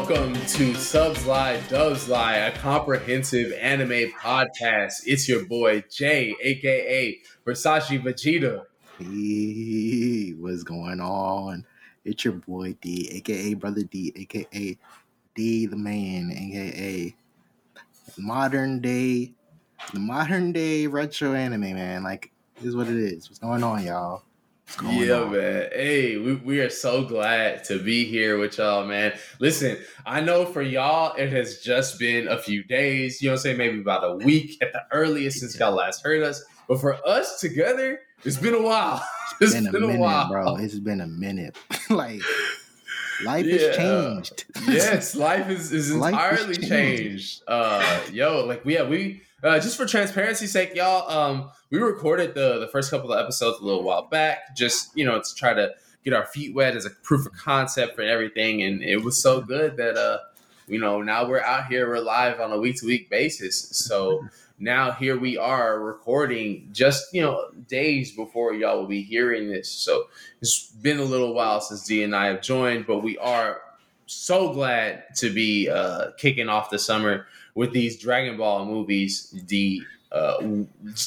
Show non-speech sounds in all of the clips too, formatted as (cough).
Welcome to Subs Lie, Dubs Lie, a comprehensive anime podcast. It's your boy Jay, aka Versace Vegeta. Hey, what's going on? It's your boy Dee, aka Brother Dee, aka Dee the man, aka modern day, the modern day retro anime man. Like, this is what it is. What's going on, y'all? Yeah, on? man. Hey, we, we are so glad to be here with y'all, man. Listen, I know for y'all, it has just been a few days, you know what I'm saying? Maybe about a week at the earliest since y'all last heard us. But for us together, it's been a while. (laughs) It's Been a been a minute, while. bro. It's been a minute. (laughs) like, life Yeah. has changed. yes, life is, is (laughs) Life entirely changed. changed. Uh, yo, like we yeah we uh, just for transparency's sake, y'all. Um, we recorded the the first couple of episodes a little while back, just you know to try to get our feet wet as a proof of concept for everything, and it was so good that uh, you know now we're out here, we're live on a week to week basis. So (laughs) now here we are recording just you know days before y'all will be hearing this. So it's been a little while since Dee and I have joined, but we are so glad to be uh, kicking off the summer with these Dragon Ball movies. Dee, uh,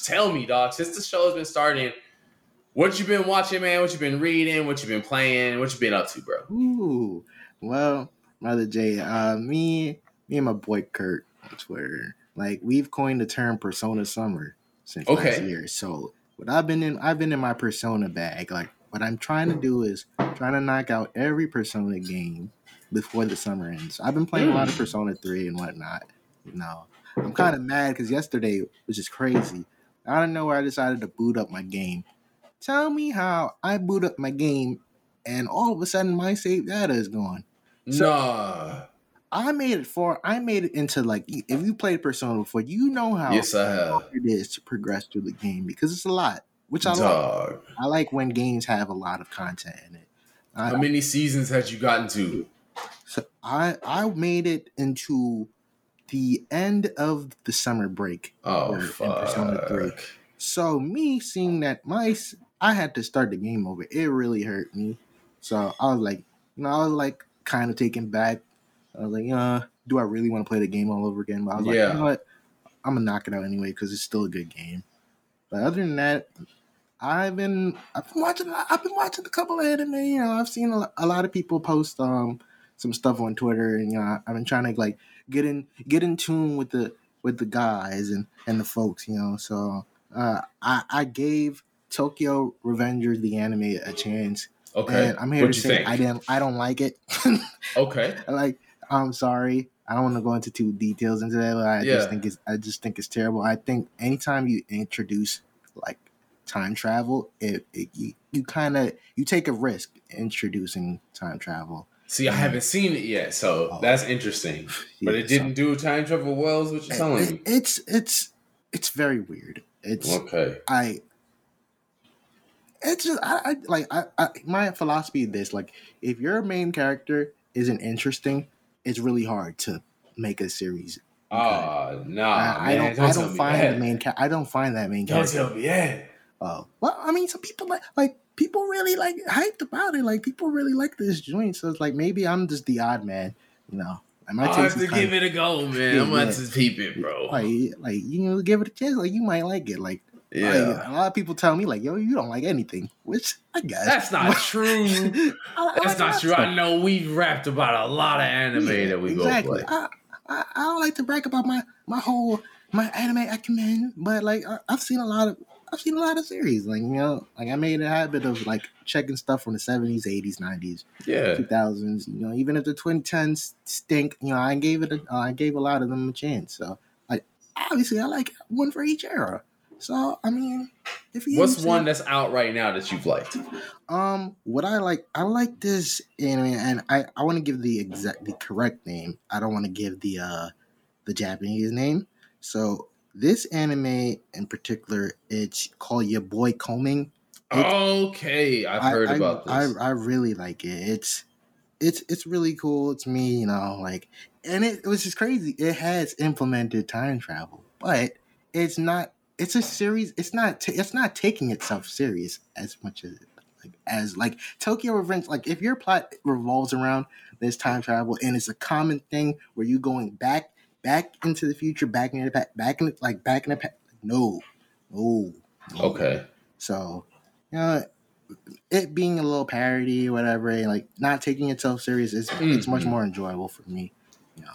tell me, dog, since the show has been starting, what you been watching, man? What you been reading? What you been playing? What you been up to, bro? Ooh, well, Brother Jay, uh, me, me and my boy Kurt on Twitter, like we've coined the term Persona Summer since last year. So what I've been in, I've been in my Persona bag. Like what I'm trying to do is trying to knock out every Persona game before the summer ends. I've been playing a lot of Persona Three and whatnot. Know, I'm kind of mad because yesterday, which is crazy, I don't know where I decided to boot up my game. Tell me how I boot up my game, and all of a sudden my save data is gone. So- nah. I made it for I made it into like if you played Persona before, you know how Yes, I have. it is to progress through the game because it's a lot, which I like. I like when games have a lot of content in it. I, How many seasons had you gotten to? so I I made it into the end of the summer break. Oh, Persona 3. fuck. So me seeing that my I had to start the game over, it really hurt me. So I was like, you know, I was like kind of taken back. I was like, uh, do I really want to play the game all over again? But I was like, Yeah. you know what? I'm gonna knock it out anyway because it's still a good game. But other than that, I've been I've been watching I've been watching a couple of anime. You know, I've seen a, a lot of people post um some stuff on Twitter, and you know, I've been trying to like get in get in tune with the with the guys and and the folks. You know, so uh, I I gave Tokyo Revengers the anime a chance, Okay. and I'm here What'd to say think? I didn't I don't like it. (laughs) Okay. like I'm sorry. I don't want to go into too details into that. But I Yeah. just think it's I just think it's terrible. I think anytime you introduce like time travel, it, it you, you kind of you take a risk introducing time travel. See, I haven't seen it yet, so Oh. that's interesting. But it didn't do time travel well, is what you're telling me. it's it's it's very weird. It's Okay. I. It's just I, I like I, I my philosophy is this like if your main character isn't interesting, it's really hard to make a series. Ah, nah, I, I man. don't I don't find that. the main ca- I don't find that main Don't character. tell me that. Oh well, I mean, some people like like people really like hyped about it. Like people really like this joint. So it's like maybe I'm just the odd man, you know. Like, my I have to give it a go, man. Yeah, I'm going yeah. to peep it, bro. like like you know give it a chance. Like you might like it. Like yeah. like, a lot of people tell me like yo you don't like anything, which I guess That's not true. I- (laughs) I That's not true. I know we've rapped about a lot of anime Yeah, that we exactly. both play. I, I I don't like to brag about my my whole my anime acumen, but like I, I've seen a lot of I've seen a lot of series. Like you know, like I made a habit of like checking stuff from the seventies, eighties, nineties, Yeah. two thousands. You know, even if the twenty tens stink, you know, I gave it a, uh, I gave a lot of them a chance. So like obviously, I like one for each era. So I mean, if you What's one that's out right now that you've liked? um, what I like, I like this anime, and I I want to give the exact the correct name. I don't want to give the uh the Japanese name. So this anime in particular, it's called Your Boy Kongming. It- Okay, I've heard I, about I, this. I I really like it. It's it's it's really cool. It's me, you know, like, and it, it was just crazy. It has implemented time travel, but it's not. It's a series. It's not. ta it's not taking itself serious as much as like as like Tokyo Revenge. Like if your plot revolves around this time travel and it's a common thing where you're going back back into the future, back in the back, back in like back in the past. No, no, no. Okay. So, you know, it being a little parody or whatever, and like not taking itself serious is it's much Mhm. more enjoyable for me. You know.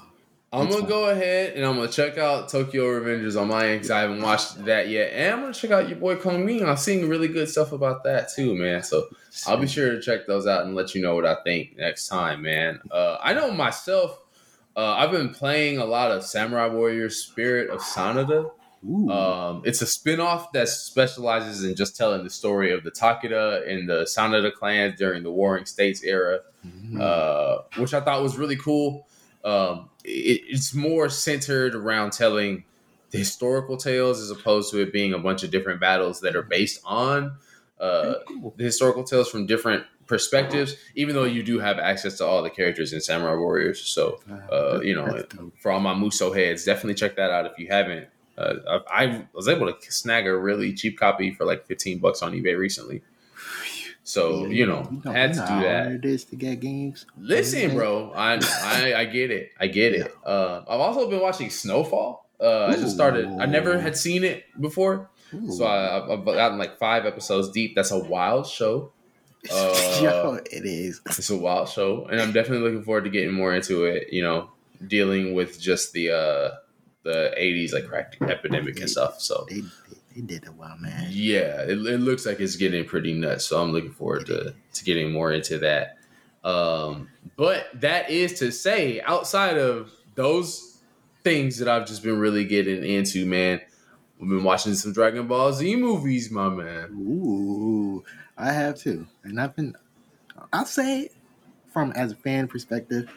I'm gonna fun. go ahead and I'm gonna check out Tokyo Revengers on my end because I haven't watched that yet, and I'm gonna check out your boy Kong Ming. I've seen really good stuff about that too, man. So I'll be sure to check those out and let you know what I think next time, man. Uh, I know myself. Uh, I've been playing a lot of Samurai Warrior Spirit of Sanada. Ooh. Um, it's a spin-off that specializes in just telling the story of the Takeda and the Sanada clans during the Warring States era Mhm. uh, which I thought was really cool. Um, it, it's more centered around telling the historical tales as opposed to it being a bunch of different battles that are based on uh, Cool. the historical tales from different perspectives. Even though you do have access to all the characters in Samurai Warriors, so uh, you know, for all my Muso heads, definitely check that out if you haven't. Uh, I, I was able to snag a really cheap copy for like fifteen bucks on eBay recently. So Yeah, you know, you had to do that. It is to get games. Listen, bro, I, I I get it. I get it. Uh, I've also been watching Snowfall. Uh, I just started. I never had seen it before, Ooh. so I, I've I've gotten like five episodes deep. That's a wild show. (laughs) Uh, Yo, it is. It's a wild show, and I'm definitely looking forward to getting more into it. You know, dealing with just the uh the '80s like crack epidemic and stuff. So They, they, they did it well, man. yeah, it, it looks like it's getting pretty nuts. So I'm looking forward to to getting more into that. Um, but that is to say, outside of those things that I've just been really getting into, man, we've been watching some Dragon Ball Z movies, my man. Ooh, I have too, and I've been. I'll say, from as a fan perspective,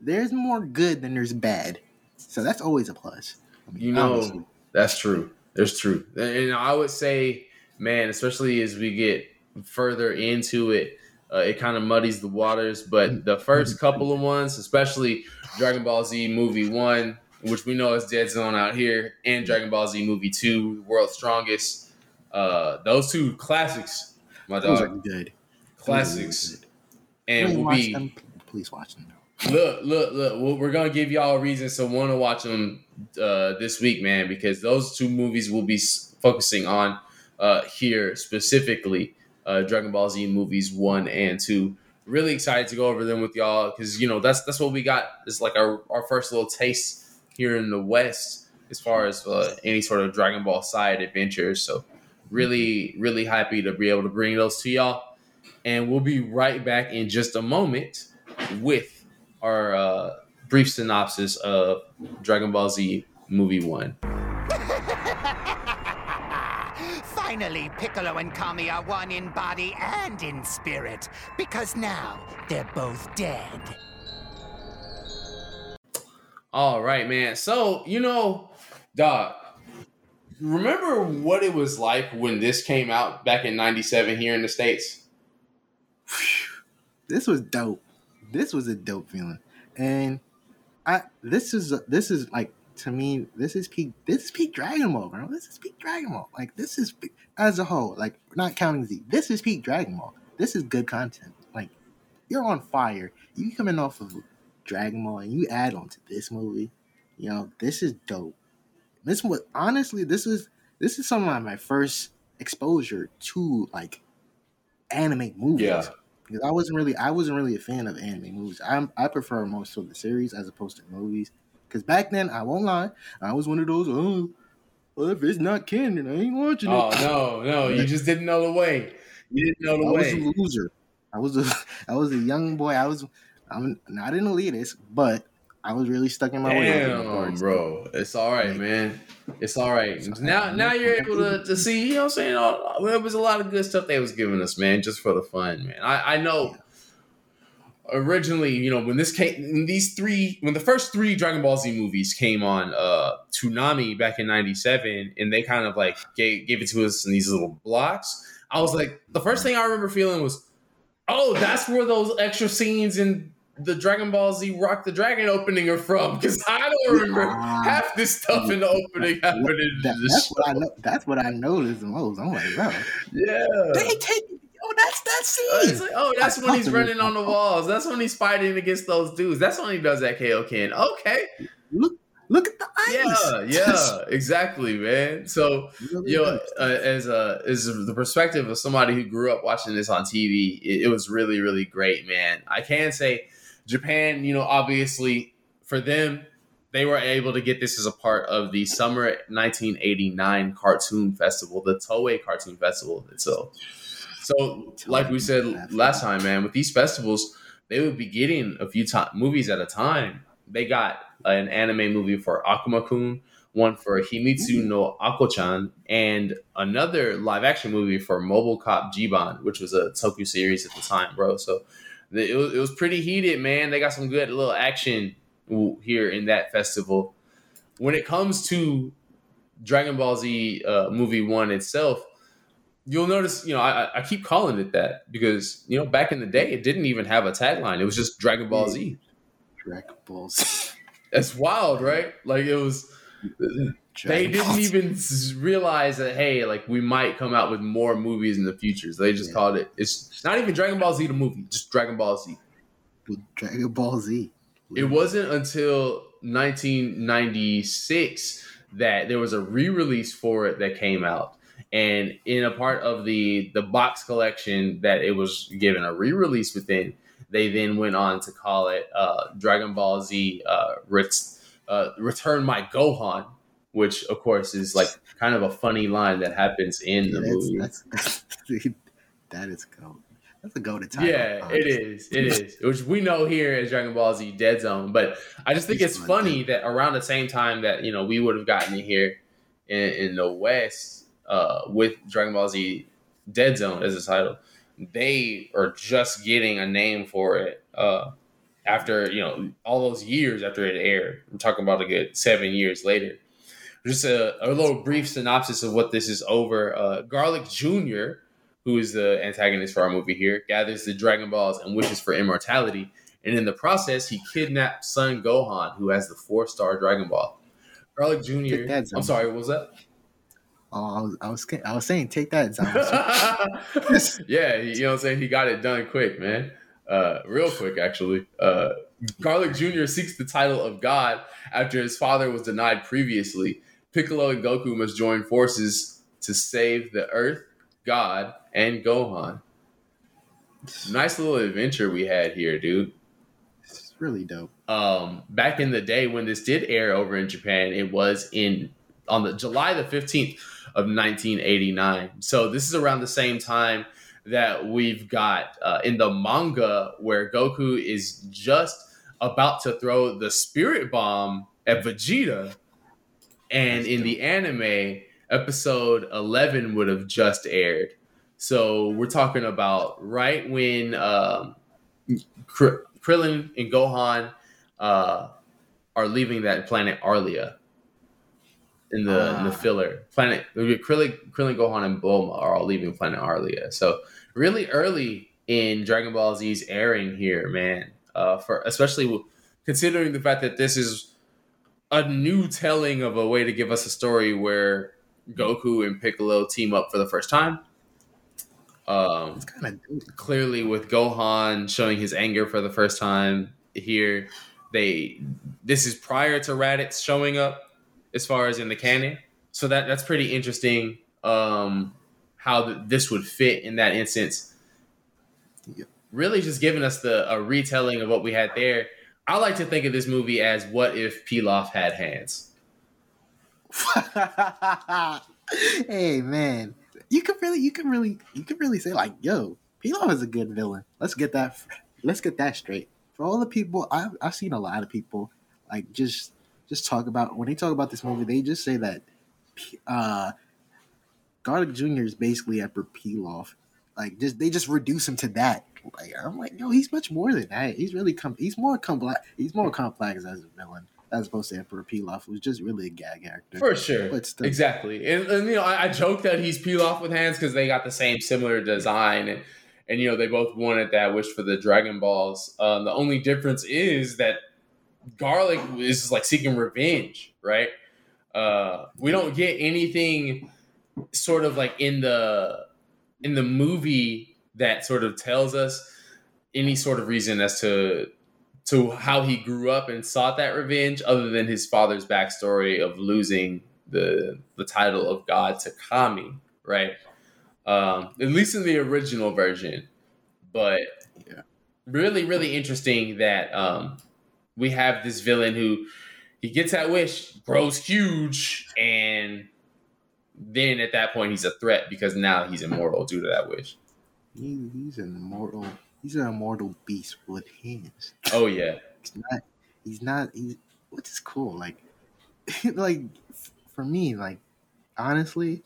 there's more good than there's bad, so that's always a plus. I mean, You know, honestly. That's true. There's truth. And I would say, man, especially as we get further into it, uh, it kind of muddies the waters. But the first (laughs) couple of ones, especially Dragon Ball Z Movie 1, which we know is Dead Zone out here, and Dragon Ball Z Movie 2, World's Strongest, uh, those two classics, my those are dog. good. Classics. If you And ain't will watched be. them, please watch them. (laughs) Look, look, look. We're gonna give y'all a reason to want to watch them uh, this week, man, because those two movies will be focusing on uh, here specifically. Uh, Dragon Ball Z movies one and two. Really excited to go over them with y'all because you know that's that's what we got. It's like our our first little taste here in the West as far as uh, any sort of Dragon Ball side adventures. So really, really happy to be able to bring those to y'all. And we'll be right back in just a moment with our uh, brief synopsis of Dragon Ball Z Movie 1. (laughs) Finally, Piccolo and Kami are one in body and in spirit, because now they're both dead. All right, man. So, you know, dog, remember what it was like when this came out back in 97 here in the States? This was dope. This was a dope feeling, and I this is this is like to me this is peak this is peak Dragon Ball, bro. This is peak Dragon Ball. Like this is as a whole, like not counting Z. This is peak Dragon Ball. This is good content. Like you're on fire. You coming off of Dragon Ball and you add on to this movie. You know this is dope. This was honestly this is this is some of my first exposure to like anime movies Yeah. because I wasn't really I wasn't really a fan of anime movies. I I prefer most of the series as opposed to movies. Because back then, I won't lie, I was one of those. Oh, well, if it's not canon, I ain't watching Oh, it. no, no. You just didn't know the way. You didn't know the way I was a loser. I was a (laughs) I was a young boy. I was I'm not an elitist, but I was really stuck in my Damn, bro. It's all right, man. It's all right. Now, now you're able to, to see. You know, what I'm saying All- there was a lot of good stuff they was giving us, man, just for the fun, man. I, I know. Originally, you know, when this came, when these three, when the first three Dragon Ball Z movies came on uh Toonami back in '97, and they kind of like gave gave it to us in these little blocks. I was like, the first thing I remember feeling was, oh, that's where those extra scenes in the Dragon Ball Z Rock the Dragon opening are from because I don't remember Ah. half this stuff in the opening That, that's what I know. That's what I noticed the most. I'm like, bro, Yeah, they take Oh, that's that Uh, scene. it's like, oh, that's when he's thought it was- running on the walls. That's when he's fighting against those dudes. That's when he does that Kaioken. Okay. look, look at the ice. Yeah, (laughs) yeah, exactly, man. So, Really yo, good. uh, as a as the perspective of somebody who grew up watching this on TV, it, it was really, really great, man. I can say Japan, you know, obviously for them, they were able to get this as a part of the summer 1989 cartoon festival, the Toei Cartoon Festival itself. So, like we said last time, man, with these festivals, they would be getting a few time movies at a time. They got an anime movie for Akuma-kun, one for Himitsu no Akko-chan, and another live action movie for Mobile Cop Jiban, which was a Toku series at the time, bro. So it, was, it was pretty heated, man. They got some good little action here in that festival. When it comes to Dragon Ball Z uh, movie one itself, you'll notice, you know, I, I keep calling it that because, you know, back in the day, it didn't even have a tagline. It was just Dragon Ball Z. Dragon Balls. That's wild, right? Like it was. They didn't even realize that hey, like we might come out with more movies in the future. So they just Yeah. called it. It's not even Dragon Ball Z the movie, just Dragon Ball Z. Dragon Ball Z. It wasn't until 1996 that there was a re-release for it that came out, and in a part of the the box collection that it was given a re-release within, they then went on to call it uh, Dragon Ball Z uh, Ret- uh, Return My Gohan, which of course is like kind of a funny line that happens in the Yeah, movie. that's, that's, that is gold. That's a golden title. Yeah, it honestly. is. It is. Which we know here as Dragon Ball Z Dead Zone. But I just think It's it's fun, funny that around the same time that, you know, we would have gotten it here in, in the West uh, with Dragon Ball Z Dead Zone as a title, they are just getting a name for it uh, after, you know, all those years after it aired. I'm talking about a good seven years later. Just a, a little brief synopsis of what this is over. Uh, Garlic Jr., who is the antagonist for our movie here, gathers the Dragon Balls and wishes for immortality. And in the process, he kidnaps Son Gohan, who has the four star Dragon Ball. Garlic Jr. That, I'm sorry, what was that? Oh, I was, I was, I was saying, take that, (laughs) yeah, you know what I'm saying? He got it done quick, man. Uh, real quick, actually. Uh, Garlic Jr. seeks the title of God after his father was denied previously. Piccolo and Goku must join forces to save the Earth, God, and Gohan. Nice little adventure we had here, dude. it's really dope. Um, back in the day when this did air over in Japan, it was in on the July the 15th of 1989. So this is around the same time that we've got uh, in the manga where Goku is just about to throw the spirit bomb at Vegeta. And in the anime, episode 11 would have just aired. So we're talking about right when um, Kr- Krillin and Gohan uh, are leaving that planet Arlia in the in the Ah. filler planet. Krillin, Krillin, Gohan, and Bulma are all leaving planet Arlia. So really early in Dragon Ball Z's airing here, man. Uh, for especially considering the fact that this is a new telling of a way to give us a story where Goku and Piccolo team up for the first time. Um, It's kind of clearly with Gohan showing his anger for the first time here. They this is prior to Raditz showing up as far as in the canon. So that that's pretty interesting um how th- this would fit in that instance. Really just giving us the a retelling of what we had there. I like to think of this movie as what if Pilaf had hands. (laughs) hey man, you could really, you could really, you could really say like, "Yo, Pilaf is a good villain." Let's get that. Let's get that straight. For all the people, I've, I've seen a lot of people like just just talk about when they talk about this movie, they just say that uh, Garlic Jr. is basically Emperor Pilaf. Like, just they just reduce him to that. Like, I'm like, yo, he's much more than that. He's really com- he's more complex. He's more complex as a villain as opposed to Emperor Pilaf, who's just really a gag actor. For sure. But still- Exactly. And, and you know, I, I joke that he's off with hands because they got the same similar design and and you know they both wanted that wish for the Dragon Balls. Um, the only difference is that Garlic is like seeking revenge, right? Uh, we don't get anything sort of like in the in the movie that sort of tells us any sort of reason as to to how he grew up and sought that revenge, other than his father's backstory of losing the the title of God to Kami, right? Um, at least in the original version. But Yeah. really, really interesting that um, we have this villain who he gets that wish, grows huge, and then at that point he's a threat because now he's immortal due to that wish. He, he's an immortal. He's an immortal beast with hands. Oh yeah, He's not. He's not. He's which is cool. Like, (laughs) like for me, like honestly,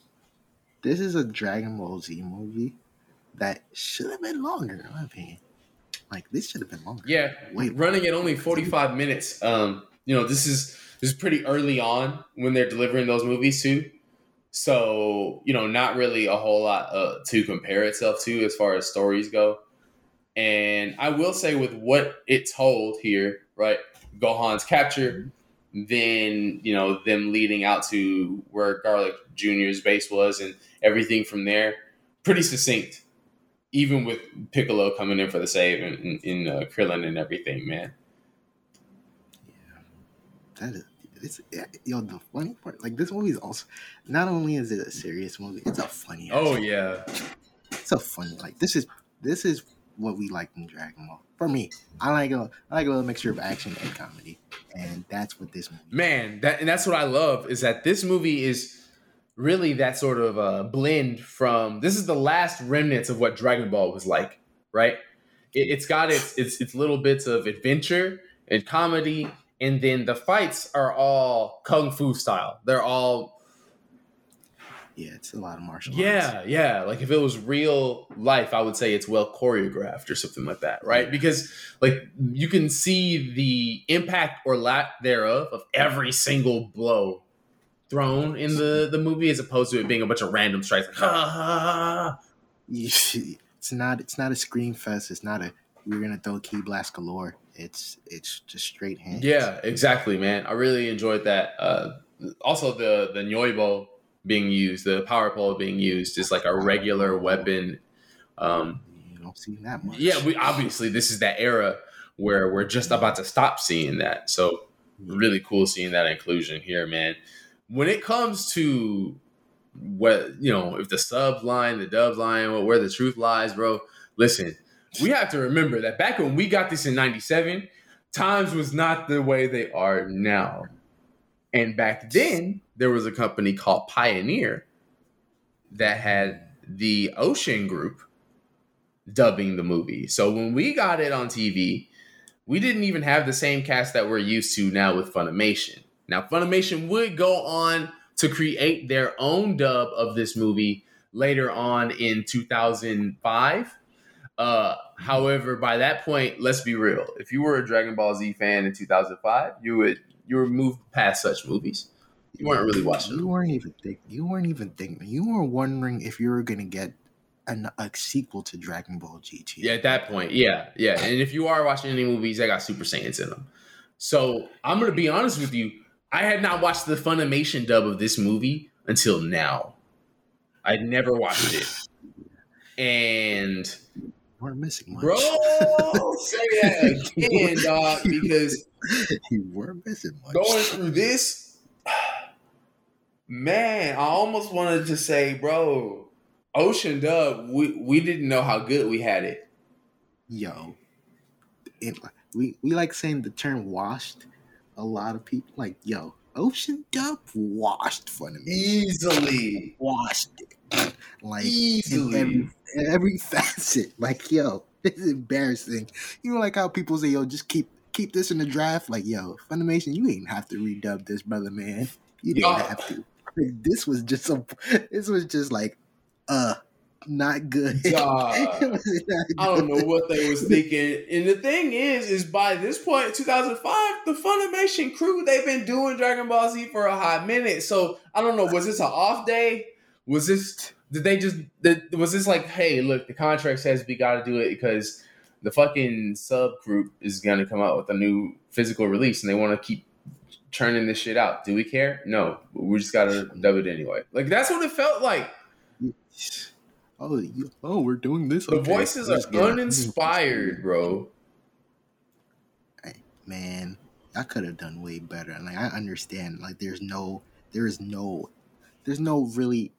this is a Dragon Ball Z movie that should have been longer. In my opinion, like this should have been longer. yeah. Wait. Running at only forty five minutes. Um, you know this is this is pretty early on when they're delivering those movies too. So you know, not really a whole lot uh, to compare itself to as far as stories go. And I will say, with what it told here, right? Gohan's capture, then you know them leading out to where Garlic Junior's base was, and everything from there, pretty succinct. Even with Piccolo coming in for the save and, and, and uh, Krillin and everything, man. Yeah. That is. It's yo the funny part. Like this movie is also not only is it a serious movie, it's a funny. Oh movie. yeah, it's a funny. Like this is this is what we like in Dragon Ball. For me, I like a I like a little mixture of action and comedy, and that's what this movie. man. That and that's what I love is that this movie is really that sort of uh, blend from. This is the last remnants of what Dragon Ball was like, right? It, it's got its its its little bits of adventure and comedy, and then the fights are all kung fu style. They're all Yeah, it's a lot of martial arts. Yeah, yeah. Like if it was real life, I would say it's well choreographed or something like that, right? Because like you can see the impact or lack thereof of every single blow thrown in the the movie, as opposed to it being a bunch of random strikes. Like, (laughs) it's not it's not a scream fest. It's not a we're gonna throw ki blast galore. It's it's just straight hands. Yeah, exactly, man. I really enjoyed that. Uh, also, the the Nyoibo being used, the power pole being used, is like a regular weapon. Um, you don't see that much. Yeah, we obviously this is that era where we're just about to stop seeing that. So really cool seeing that inclusion here, man. When it comes to what you know, if the sub line, the dub line, where the truth lies, bro. Listen, we have to remember that back when we got this in '97, times was not the way they are now. And back then, there was a company called Pioneer that had the Ocean Group dubbing the movie. So when we got it on TV, we didn't even have the same cast that we're used to now with Funimation. Now, Funimation would go on to create their own dub of this movie later on in 2005. Uh, however, by that point, let's be real. If you were a Dragon Ball Z fan in 2005, you would you were moved past such movies. You weren't really watching You weren't even thinking. You weren't even thinking. You were wondering if you were gonna get an, a sequel to Dragon Ball GT. Yeah, at that point, yeah, yeah. And if you are watching any movies, they got Super Saiyans in them. So I'm gonna be honest with you. I had not watched the Funimation dub of this movie until now. I'd never watched it, and weren't missing much. bro, say that (laughs) again, dog, (laughs) because you weren't missing much. going through this, (sighs) man, I almost wanted to say, bro, Ocean Dub, we we didn't know how good we had it. Yo, it, we we like saying the term "washed." A lot of people like, yo, Ocean Dub washed Funimation. Easily. Washed Like in every, in every (laughs) facet. Like, yo, (laughs) it's embarrassing. You know, like how people say, yo, just keep keep this in the draft. Like, yo, Funimation, you ain't have to redub this, brother, man. You didn't have to. Like, this was just a, This was just like, uh, not good. It (laughs) I don't know what they was thinking. And the thing is, is by this point, 2005, the Funimation crew, they've been doing Dragon Ball Z for a hot minute. So I don't know, was this an off day? Was this did they just did, was this like, hey, look, the contract says we gotta do it because the fucking sub group is gonna come out with a new physical release and they wanna keep churning this shit out. Do we care? No. We just gotta dub it anyway. Like that's what it felt like. oh, you, oh, we're doing this. The okay, voices let's are uninspired, bro. man, I could have done way better. Like I understand, like there's no, there is no, there's no really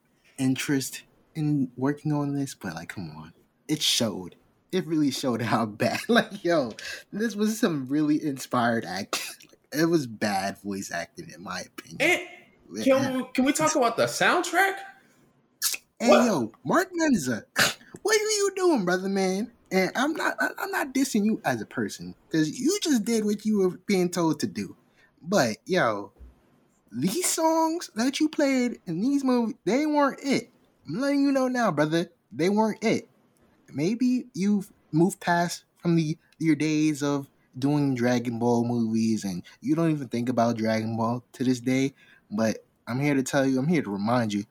interest in working on this, but like, come on, it showed. It really showed (laughs) how bad. Like, yo, this was some really inspired acting. (laughs) it was bad voice acting, in my opinion. And can we, can we talk about the soundtrack? Hey What? yo, Mark Menza, (laughs) what are you doing, brother man? And I'm not I'm not dissing you as a person because you just did what you were being told to do. But yo, these songs that you played in these movies, they weren't it. I'm letting you know now, brother. They weren't it. Maybe you've moved past from the your days of doing Dragon Ball movies and you don't even think about Dragon Ball to this day. But I'm here to tell you, I'm here to remind you,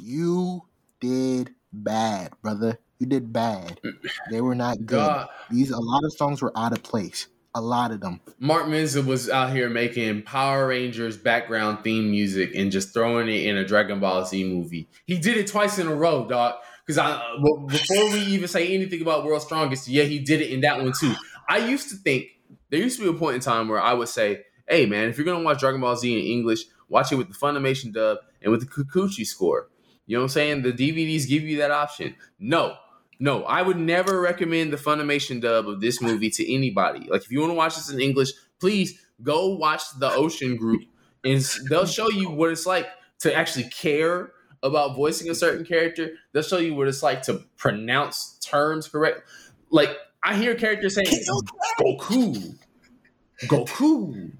you did bad, brother. You did bad. Mm. They were not good. God, These a lot of songs were out of place. A lot of them. Mark Menza was out here making Power Rangers background theme music and just throwing it in a Dragon Ball Z movie. He did it twice in a row, dog. Because I uh, before we even say anything about World's Strongest, yeah, he did it in that one too. I used to think there used to be a point in time where I would say, "Hey, man, if you're gonna watch Dragon Ball Z in English, watch it with the Funimation dub and with the Kikuchi score." You know what I'm saying? The DVDs give you that option. No, no, I would never recommend the Funimation dub of this movie to anybody. Like, if you want to watch this in English, please go watch the Ocean Group, and they'll show you what it's like to actually care about voicing a certain character. They'll show you what it's like to pronounce terms correct. Like, I hear characters saying Goku, Goku.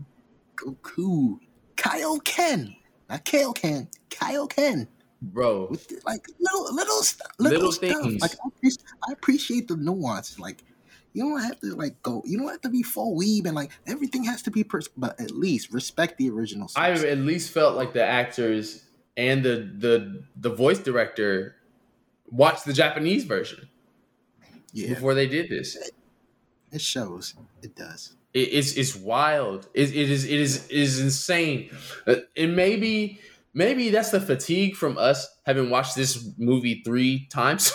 Goku, Kaioken, not Kaioken, Kaioken. Bro, the, like little little st- little, Little stuff. things. Like I appreciate, I appreciate the nuances. Like you don't have to like go. You don't have to be full weeb and like everything has to be. Pers- but at least respect the original. I at least felt like the actors and the the the voice director watched the Japanese version yeah, before they did this. it shows. It does. It, it's it's wild. It, it is it is it is insane. Uh, And maybe maybe that's the fatigue from us having watched this movie three times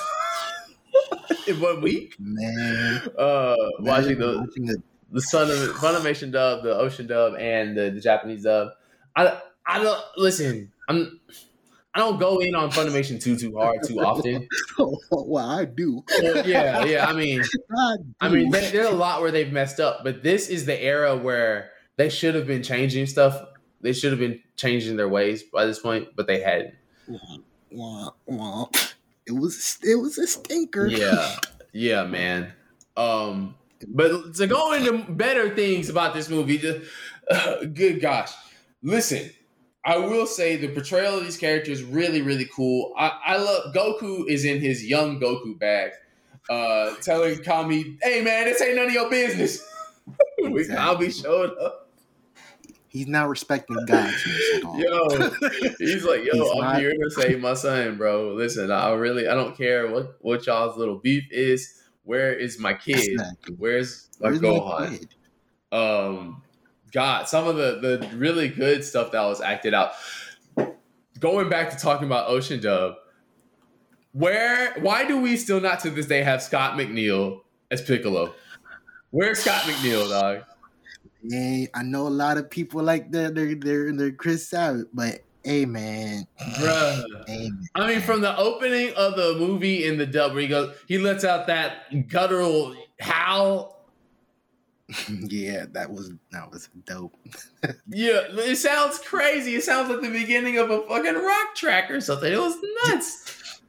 (laughs) in one week. Man, Uh, watching the watching the the Sun Funimation dub, the Ocean dub, and the, the Japanese dub. I I don't listen. I'm I don't go in on Funimation too too hard too often. (laughs) well, I do. Yeah, yeah. I mean, (laughs) I, I mean, there, there's a lot where they've messed up, but this is the era where they should have been changing stuff. They should have been changing their ways by this point, but they hadn't. It was it was a stinker. Yeah, yeah, man. Um, but to go into better things about this movie, just, (sighs) uh, good gosh, listen. I will say the portrayal of these characters really, really cool. I, I love Goku is in his young Goku bag, uh, telling Kami, "Hey man, this ain't none of your business." Exactly. Kami showed up. He's not respecting God. (laughs) Yo, he's like, yo, He's I'm not- here to save my son, bro. Listen, I really, I don't care what what y'all's little beef is. Where is my kid? Where's my Where's my Gohan? kid? Um, God, some of the the really good stuff that was acted out. Going back to talking about Ocean Dub, where why do we still not to this day have Scott McNeil as Piccolo? Where's Scott McNeil, dog? Hey, I know a lot of people like that. They're they're they're Chris Sabat, but hey, man, Bruh. hey, man. I mean, from the opening of the movie in the dub, where he goes, he lets out that guttural howl. (laughs) yeah, that was that was dope. (laughs) Yeah, it sounds crazy. It sounds like the beginning of a fucking rock track or something. It was nuts.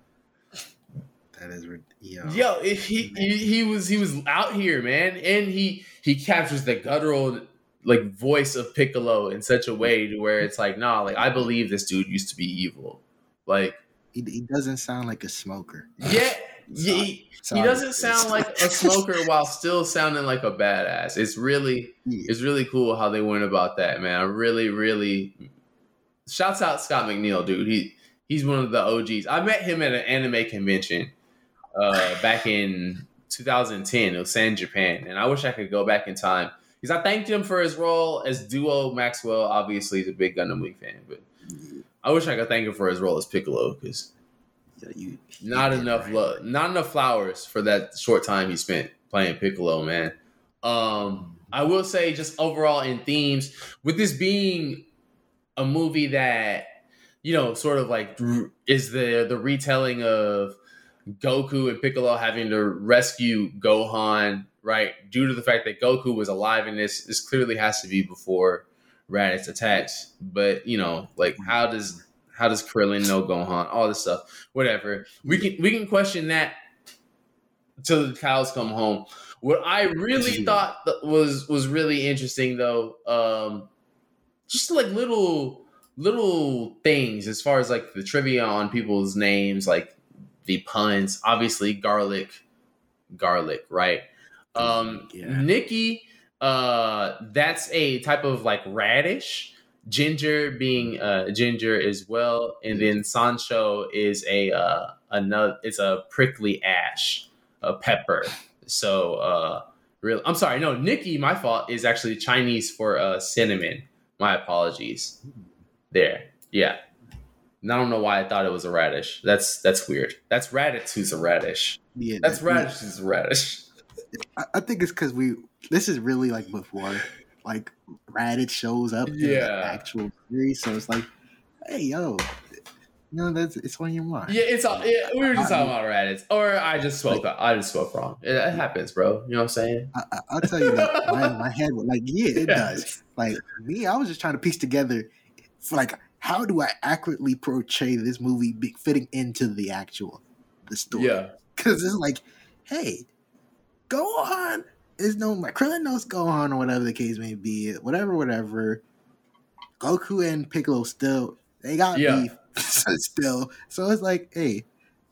That is yo. Yo, he, he he was he was out here, man, and he he captures the guttural like voice of Piccolo in such a way to where it's like, nah, like I believe this dude used to be evil. Like, He, he doesn't sound like a smoker. yeah, yeah he, he doesn't sound like a smoker (laughs) while still sounding like a badass. It's really Yeah. it's really cool how they went about that, man. I really, really shouts out Scott McNeil, dude. He he's one of the OGs. I met him at an anime convention uh, back in 2010. It was San Japan, and I wish I could go back in time because I thanked him for his role as Duo Maxwell. Obviously, he's a big Gundam Wing fan, but I wish I could thank him for his role as Piccolo because not enough right. love, not enough flowers for that short time he spent playing Piccolo, man. Um, I will say, just overall in themes, with this being a movie that you know, sort of like is the the retelling of Goku and Piccolo having to rescue Gohan, right? Due to the fact that Goku was alive in this, this clearly has to be before Raditz attacks. But you know, like how does how does Krillin know Gohan? All this stuff, whatever. We can we can question that till the cows come home. What I really (laughs) thought was was really interesting though, um, just like little little things as far as like the trivia on people's names, like the puns. Obviously, garlic, garlic, right? Um, Yeah. Nikki, uh, that's a type of like radish. Ginger being uh, ginger as well, and then Sansho is a uh, another. It's a prickly ash, a pepper. So, uh, real. I'm sorry. No, Nikki. My fault is actually Chinese for uh, cinnamon. My apologies. There. Yeah. And I don't know why I thought it was a radish. That's that's weird. That's Raditz who's a radish. Yeah, That's that- radish who's a radish. I, I think it's because we. This is really like before, like Raditz shows up in the Yeah. actual series, so it's like, hey, yo, you know, that's it's on your mind. Yeah, it's all. Yeah, we were just talking about Raditz, or I just spoke. I just spoke wrong. It, it happens, bro. You know what I'm saying? I, I, I'll tell you that my, my head was like, yeah, it (laughs) Yeah. does. Like me, I was just trying to piece together, for like, how do I accurately portray this movie be, fitting into the actual the story? Yeah, because it's like, hey, Gohan is no by Krillin knows Gohan or whatever the case may be, whatever, whatever. Goku and Piccolo still they got Yeah. beef (laughs) still, so it's like, hey,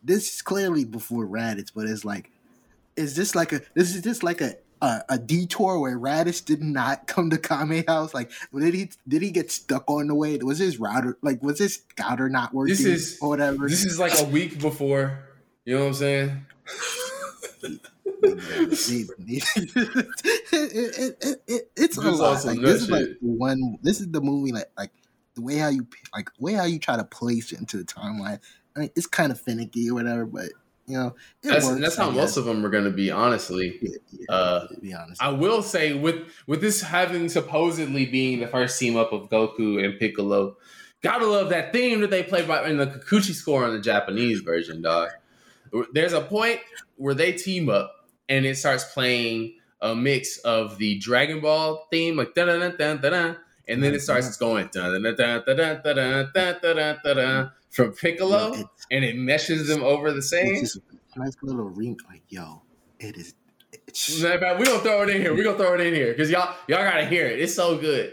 this is clearly before Raditz, but it's like, is this like a this is just like a a, a detour where Raditz did not come to Kame House? Like, did he did he get stuck on the way? Was his router like was his scouter not working This is- or whatever? this is like a week before. You know what I'm saying? it, it, it, it, it's a lot. Like, this is like the one. This is the movie like like the way how you like the way how you try to place it into the timeline. I mean, it's kind of finicky or whatever, but you know, That's works, that's how most of them are going to be. Honestly, Yeah, yeah, uh, be honest. I will say with with this having supposedly being the first team up of Goku and Piccolo, gotta love that theme that they play by in the Kikuchi score on the Japanese version, dog. There's a point where they team up and it starts playing a mix of the Dragon Ball theme, like da da da da da da, and then it starts it's going da da da da da da da da da da from Piccolo, and it meshes them over the same. it's just a nice little ring. Like, yo, it is. It's, we gonna throw it in here. We gonna throw it in here because y'all y'all gotta hear it. It's so good.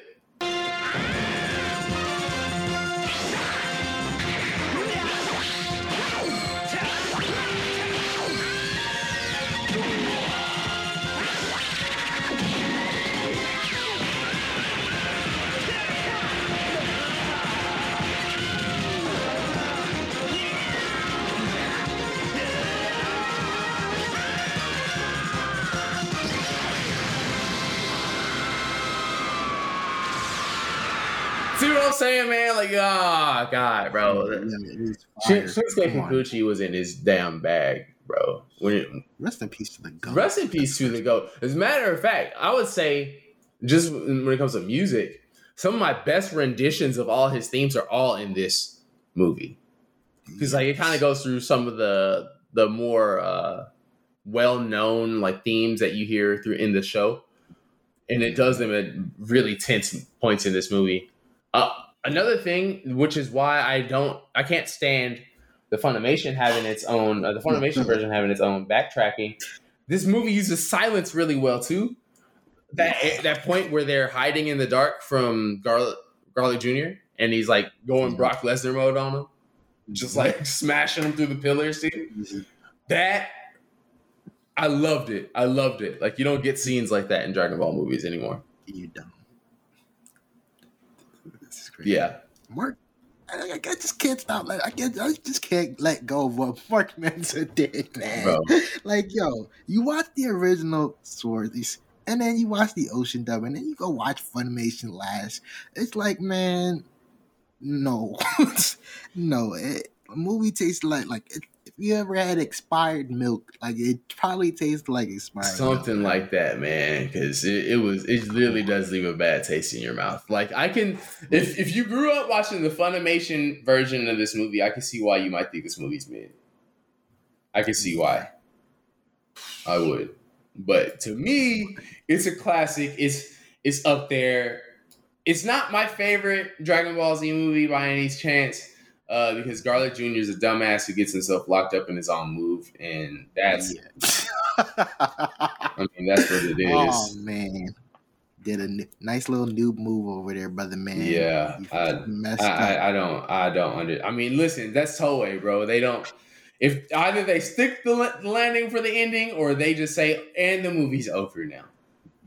Saying, man? Like, ah, God, bro. yeah, it is Shin- Shinsuke Kikuchi was in his damn bag, bro. When Rest in peace to the goat. rest in peace to the goat. As a matter of fact, I would say, just when it comes to music, some of my best renditions of all his themes are all in this movie. because like it kind of goes through some of the the more uh well known like themes that you hear through in the show and it does them at really tense points in this movie uh another thing which is why i don't i can't stand the funimation having its own uh, the funimation (laughs) version having its own backtracking this movie uses silence really well too that that point where they're hiding in the dark from garlic garlic jr and he's like going mm-hmm. brock lesnar mode on him just like mm-hmm. smashing them through the pillars. See? Mm-hmm. That I loved it. I loved it. Like you don't get scenes like that in Dragon Ball movies anymore. you dumb. Crazy. Yeah. Mark, I, I just can't stop. Like, I can't. I just can't let go of what (laughs) Mark Menza did, man. Bro. Like, yo, you watch the original Swordies, and then you watch the Ocean dub, and then you go watch Funimation last. It's like, man, no, (laughs) no. It, a movie tastes like like it, you ever had expired milk, like it probably tastes like expired. Something milk, like that, man. Because it, it was it literally does leave a bad taste in your mouth. Like I can, if if you grew up watching the Funimation version of this movie, I can see why you might think this movie's mid. I can see why. I would, but to me, it's a classic. It's it's up there. It's not my favorite Dragon Ball Z movie by any chance uh, because Garlic Jr. is a dumbass who gets himself locked up in his own move, and that's. (laughs) I mean, that's what it is. Oh man, did a n- nice little noob move over there, brother man. Yeah, I, I. I, I don't, I don't under. I mean, listen, that's Toei, bro. They don't. If either they stick the landing for the ending, or they just say, "And the movie's over now."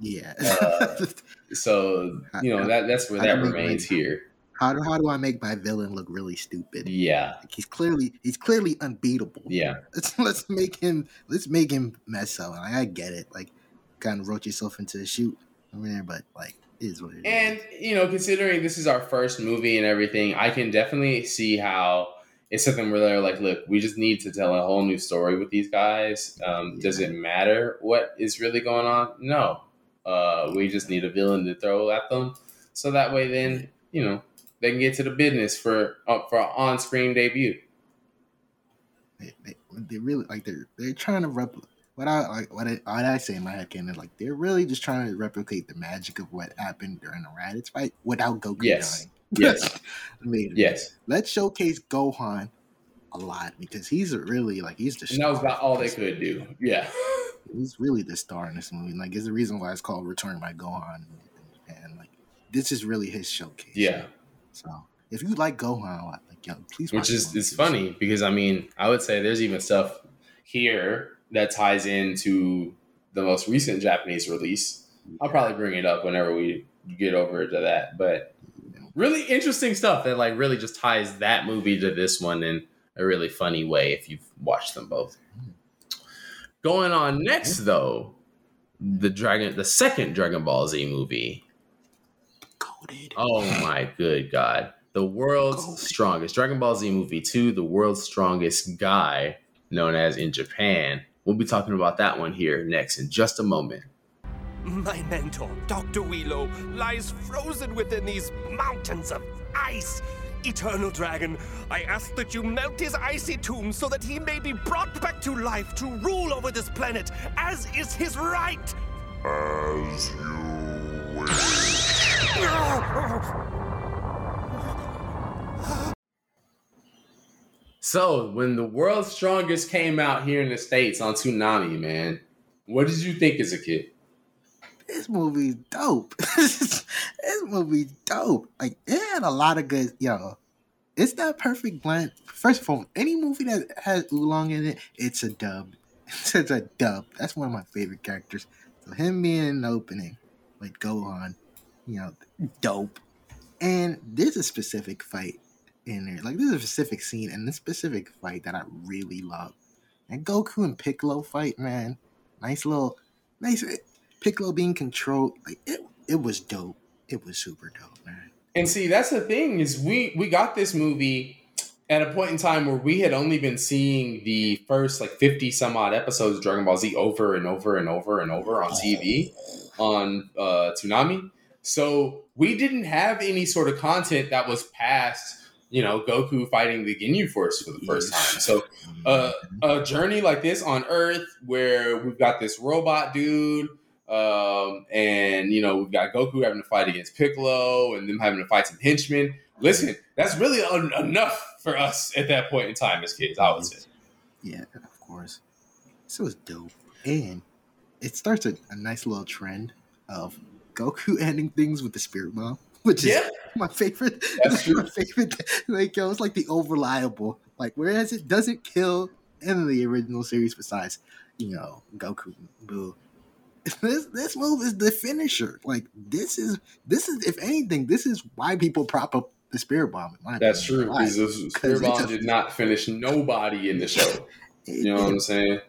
yeah. Uh, (laughs) So you know that that's where that remains here. How do how do I make my villain look really stupid? Yeah, Like, he's clearly he's clearly unbeatable. yeah. (laughs) Let's let's make him let's make him mess up. Like I get it. Like kind of wrote yourself into the shoot over there, but like it is what it is. And you know, considering this is our first movie and everything, I can definitely see how it's something where they're like, "Look, we just need to tell a whole new story with these guys. Um, Does it matter what is really going on? No, uh, we just need a villain to throw at them, so that way, then you know, they can get to the business for uh, for an on-screen debut. they, they, they really like they're they're trying to replicate what I like what I, what I say in my head can canon like they're really just trying to replicate the magic of what happened during the Raditz fight without Goku Yes. dying. Yes, (laughs) Made it. yes, Let's showcase Gohan a lot because he's really like he's the and that was about all they could do. Yeah, He's really the star in this movie. Like, it's the reason why it's called Return My Gohan, and like this is really his showcase. yeah. So if you like Gohan a lot, like yo, please. watch which is it's funny because I mean I would say there's even stuff here that ties into the most recent Japanese release. I'll probably bring it up whenever we get over to that, but really interesting stuff that like really just ties that movie to this one in a really funny way if you've watched them both. Going on next though, the dragon the second Dragon Ball Z movie Coded. Oh my good God. The world's Go. strongest Dragon Ball Z movie 2, the world's strongest guy, known as in Japan. We'll be talking about that one here next in just a moment. My mentor, Dr. Wheelo, lies frozen within these mountains of ice. Eternal Dragon, I ask that you melt his icy tomb so that he may be brought back to life to rule over this planet, as is his right. As you wish. So, when the world's strongest came out here in the States on Toonami, man, what did you think as a kid? This movie's dope. (laughs) this movie's dope. Like it had a lot of good. Yo, it's that perfect blend. First of all, any movie that has oolong in it, it's a dub. (laughs) It's a dub. That's one of my favorite characters. So him being in the opening with Gohan, you know, dope. And there's a specific fight in there. Like there's a specific scene and this specific fight that I really love. And Goku and Piccolo fight, man. Nice little, nice. Piccolo being controlled, like it, it was dope. It was super dope, man. And see, that's the thing is we we got this movie at a point in time where we had only been seeing the first like 50 some odd episodes of Dragon Ball Z over and over and over and over on TV on uh Toonami. So we didn't have any sort of content that was past, you know, Goku fighting the Ginyu Force for the first time. So uh, a journey like this on Earth, where we've got this robot dude, um, and you know we've got Goku having to fight against Piccolo, and them having to fight some henchmen. Listen, that's really un- enough for us at that point in time as kids. I would say. yeah, of course. So it was dope, and it starts a, a nice little trend of Goku (laughs) ending things with the Spirit Bomb, which is Yeah, (laughs) my favorite. That's (laughs) true. my favorite. Like yo, it's like the overliable. Like whereas it doesn't kill in the original series, besides you know Goku, Boo. This this move is the finisher. Like this is this is if anything, this is why people prop up the Spirit Bomb. in my that's opinion. true. Why? Because the Spirit Bomb a- did not finish nobody in the show. It- You know what I'm saying?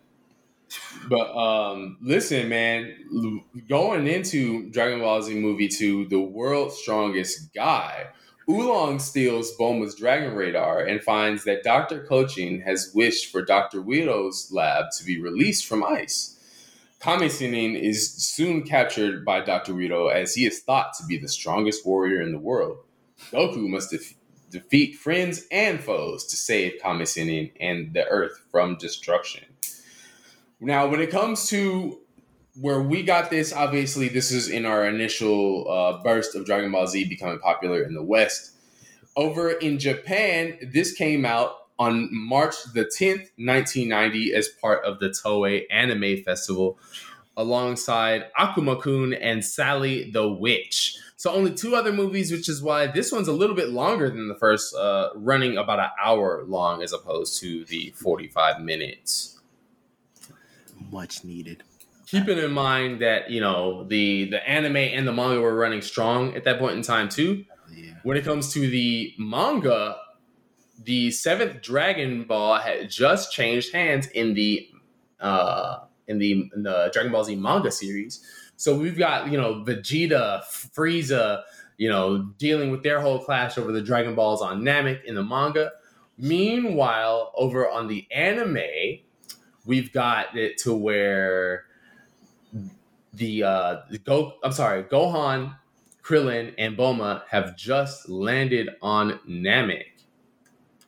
But um, listen, man, going into Dragon Ball Z movie 2, the world's strongest guy, Oolong steals Bulma's dragon radar and finds that Dr. Cochin has wished for Dr. Weedo's lab to be released from ice. Kame Sennin is soon captured by Dr. Weedo as he is thought to be the strongest warrior in the world. Goku must def- defeat friends and foes to save Kame Sennin and the Earth from destruction. Now, when it comes to where we got this, obviously, this is in our initial uh, burst of Dragon Ball Z becoming popular in the West. Over in Japan, this came out on March the 10th, 1990, as part of the Toei Anime Festival, alongside Akuma Kun and Sally the Witch. So, only two other movies, which is why this one's a little bit longer than the first, uh, running about an hour long as opposed to the 45 minutes Much needed. keeping in mind that you know the the anime and the manga were running strong at that point in time too Yeah. when it comes to the manga the seventh dragon ball had just changed hands in the uh in the, in the dragon ball z manga series so we've got you know vegeta frieza you know dealing with their whole clash over the dragon balls on namek in the manga meanwhile over on the anime we've got it to where the uh the go I'm sorry, Gohan, Krillin, and Bulma have just landed on Namek.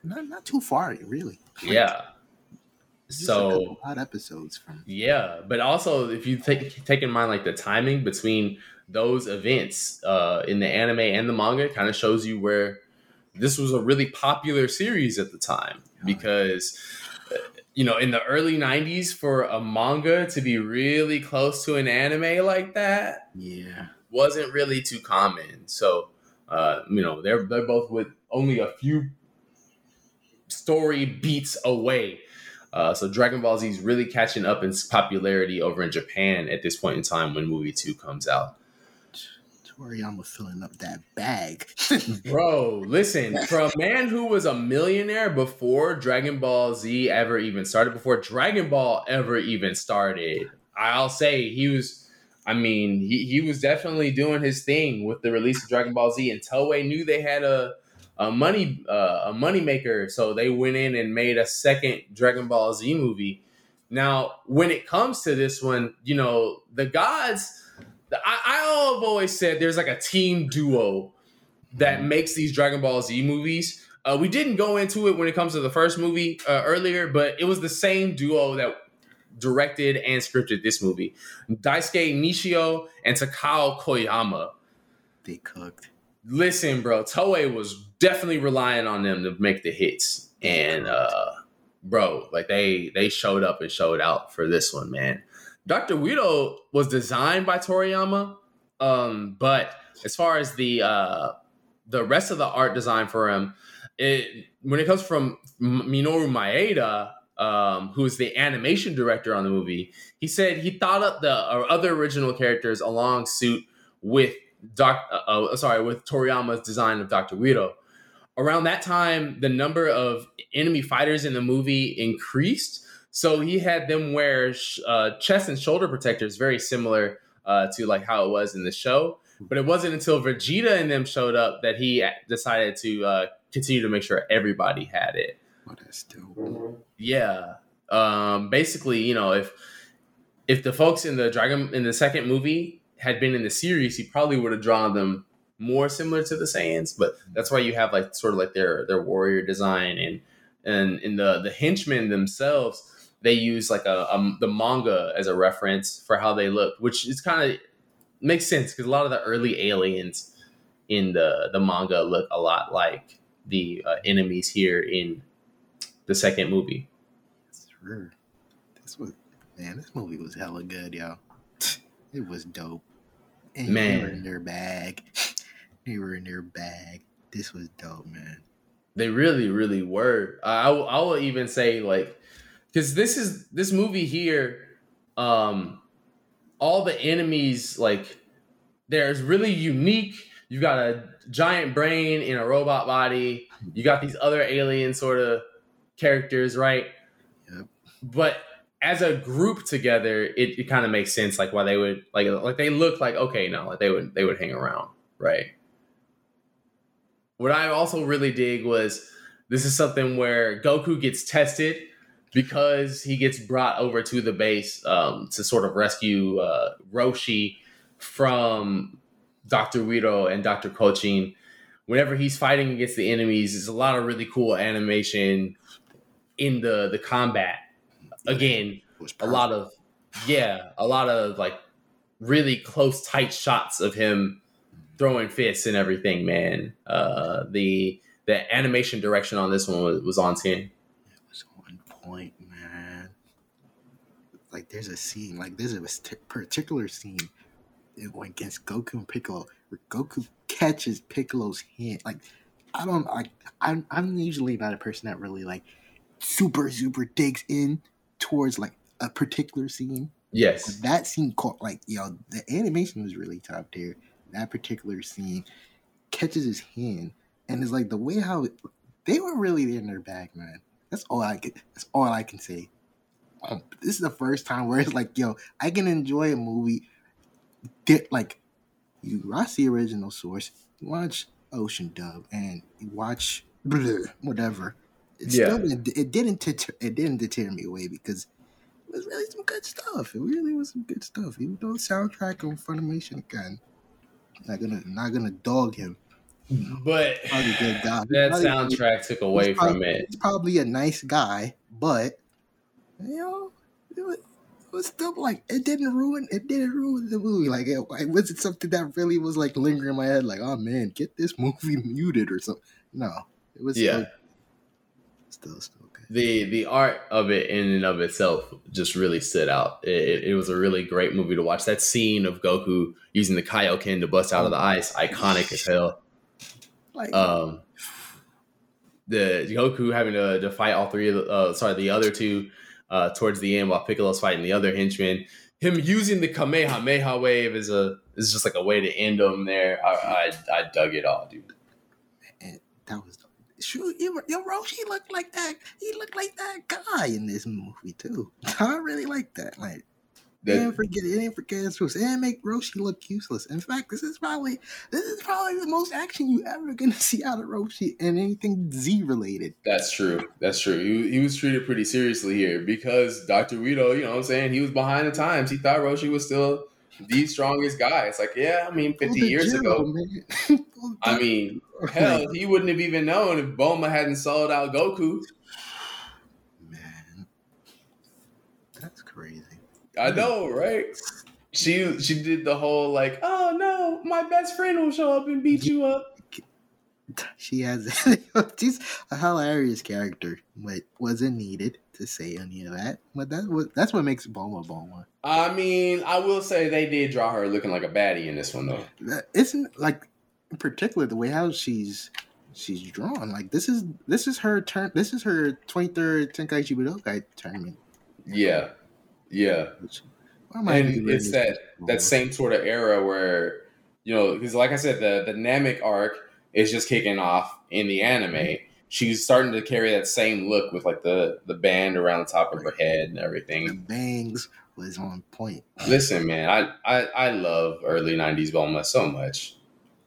Not not too far, really. Yeah. Just So odd episodes from. yeah, but also if you take take in mind like the timing between those events uh in the anime and the manga kind of shows you where this was a really popular series at the time because you know in the early 90s for a manga to be really close to an anime like that Yeah. wasn't really too common. So, uh, you know, they're they're both with only a few story beats away. Uh, so Dragon Ball Z is really catching up in popularity over in Japan at this point in time when movie two comes out. Toriyama filling up that bag. (laughs) Bro, listen, for a man who was a millionaire before Dragon Ball Z ever even started, before Dragon Ball ever even started, I'll say he was, I mean, he, he was definitely doing his thing with the release of Dragon Ball Z, and Toei knew they had a a money uh, a money maker, so they went in and made a second Dragon Ball Z movie. Now, when it comes to this one, you know, the gods. I, I've always said there's like a team duo that makes these Dragon Ball Z movies. Uh, we didn't go into it when it comes to the first movie uh, earlier, but it was the same duo that directed and scripted this movie Daisuke Nishio and Takao Koyama. they cooked. Listen, bro, Toei was definitely relying on them to make the hits. And, uh, bro, like they they showed up and showed out for this one, man. Dr. Weedo was designed by Toriyama, um, but as far as the uh, the rest of the art design for him, it when it comes from Minoru Maeda, um, who is the animation director on the movie, he said he thought up the uh, other original characters along suit with Doc, uh, uh, sorry, with Toriyama's design of Dr. Weedo. Around that time, the number of enemy fighters in the movie increased, so he had them wear sh- uh, chest and shoulder protectors, very similar uh, to like how it was in the show. But it wasn't until Vegeta and them showed up that he decided to uh, continue to make sure everybody had it. Oh, that's dope. Yeah. Um, basically, you know, if if the folks in the Dragon in the second movie had been in the series, he probably would have drawn them more similar to the Saiyans. But that's why you have like sort of like their their warrior design and and in the the henchmen themselves, they use like a, a the manga as a reference for how they look, which is kind of makes sense because a lot of the early aliens in the the manga look a lot like the uh, enemies here in the second movie. Sure. This was man, this movie was hella good, yo. (laughs) It was dope. And Man. they were in their bag. (laughs) They were in their bag. This was dope, man. They really, really were. I, I will even say like, because this is this movie here, um, all the enemies like, there's really unique. You got a giant brain in a robot body. You got these other alien sort of characters, right? Yep. But as a group together, it, it kind of makes sense like why they would like like they look like okay, no, like they would they would hang around, right? what I also really dig was this is something where Goku gets tested because he gets brought over to the base um, to sort of rescue uh, Roshi from Dr. Wiro and Dr. Kochin. Whenever he's fighting against the enemies, there's a lot of really cool animation in the the combat. Again, a lot of yeah, a lot of like really close, tight shots of him throwing fists and everything. Man, uh, the the animation direction on this one was, was on ten. It was on point, man. Like there's a scene, like there's a particular scene against Goku and Piccolo, where Goku catches Piccolo's hand. Like I don't like I'm I'm usually not a person that really like super super digs in towards like a particular scene. Yes, But that scene caught like yo, the animation was really top tier. That particular scene catches his hand, and it's like the way how it, they were really in their bag, man. That's all I can. That's all I can say. Um, this is the first time where it's like, yo, I can enjoy a movie. Get like, you watch the original source, watch Ocean Dub, and you watch whatever. It Yeah. still it, it didn't deter, it didn't deter me away because it was really some good stuff. It really was some good stuff. Even though the soundtrack on Funimation again, not gonna not gonna dog him. But Probably a good guy. that Probably- soundtrack took away he's from probably- it. He's probably a nice guy, but you know, it was, it was still like it didn't ruin it didn't ruin the movie. Like it, it wasn't something that really was like lingering in my head. Like, oh man, get this movie (laughs) muted or something. No, it was Yeah. still still, still good. the the art of it in and of itself just really stood out. It, it, it was a really great movie to watch. That scene of Goku using the Kaioken to bust out of the ice, iconic as hell. Like, Um, the Goku having to, to fight all three of the, uh, sorry, the other two uh, towards the end while Piccolo's fighting the other henchmen. Him using the Kamehameha wave is a is just like a way to end them there. I I, I dug it all, dude. and that was shoot. Yo, yo, Roshi looked like that. He looked like that guy in this movie too. (laughs) I really like that. Like. They That- didn't forget. They didn't forget his roots. They didn't make Roshi look useless. In fact, this is probably this is probably the most action you ever gonna (laughs) see out of Roshi and anything Z related. That's true. That's true. He, he was treated pretty seriously here because Dr. Rito, you know what I'm saying? He was behind the times. He thought Roshi was still the strongest guy. It's like, yeah, I mean, 50 years ago. (laughs) I mean, hell, he wouldn't have even known if Bulma hadn't sold out Goku. man, that's crazy. I hmm. know, right? She she did the whole like, oh no, my best friend will show up and beat you up. She has (laughs) she's a hilarious character, but wasn't needed to say any of that. But that's what that's what makes Bulma Bulma. I mean, I will say they did draw her looking like a baddie in this one though. Isn't like in particular the way how she's she's drawn. Like this is this is her turn. This is her twenty third Tenkaichi Budokai tournament. Yeah, yeah. Which, why am and it's that that same sort of era where you know because like i said the the namek arc is just kicking off in the anime mm-hmm. she's starting to carry that same look with like the the band around the top of her head and everything. The bangs was on point. listen man i i, I love early 90s Bulma so much